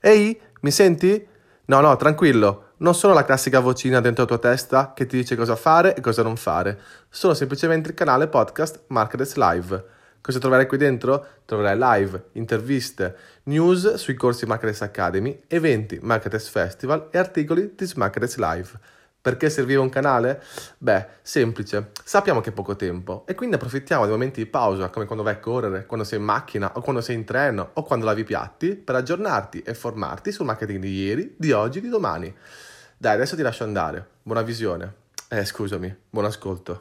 Ehi, mi senti? No, no, tranquillo, non sono la classica vocina dentro la tua testa che ti dice cosa fare e cosa non fare. Sono semplicemente il canale podcast Marketers Live. Cosa troverai qui dentro? Troverai live, interviste, news sui corsi Marketers Academy, eventi Marketers Festival e articoli di Marketers Live. Perché serviva un canale? Beh, semplice. Sappiamo che è poco tempo e quindi approfittiamo dei momenti di pausa, come quando vai a correre, quando sei in macchina o quando sei in treno o quando lavi i piatti, per aggiornarti e formarti sul marketing di ieri, di oggi, di domani. Dai, adesso ti lascio andare. Buona visione. Eh, scusami, buon ascolto.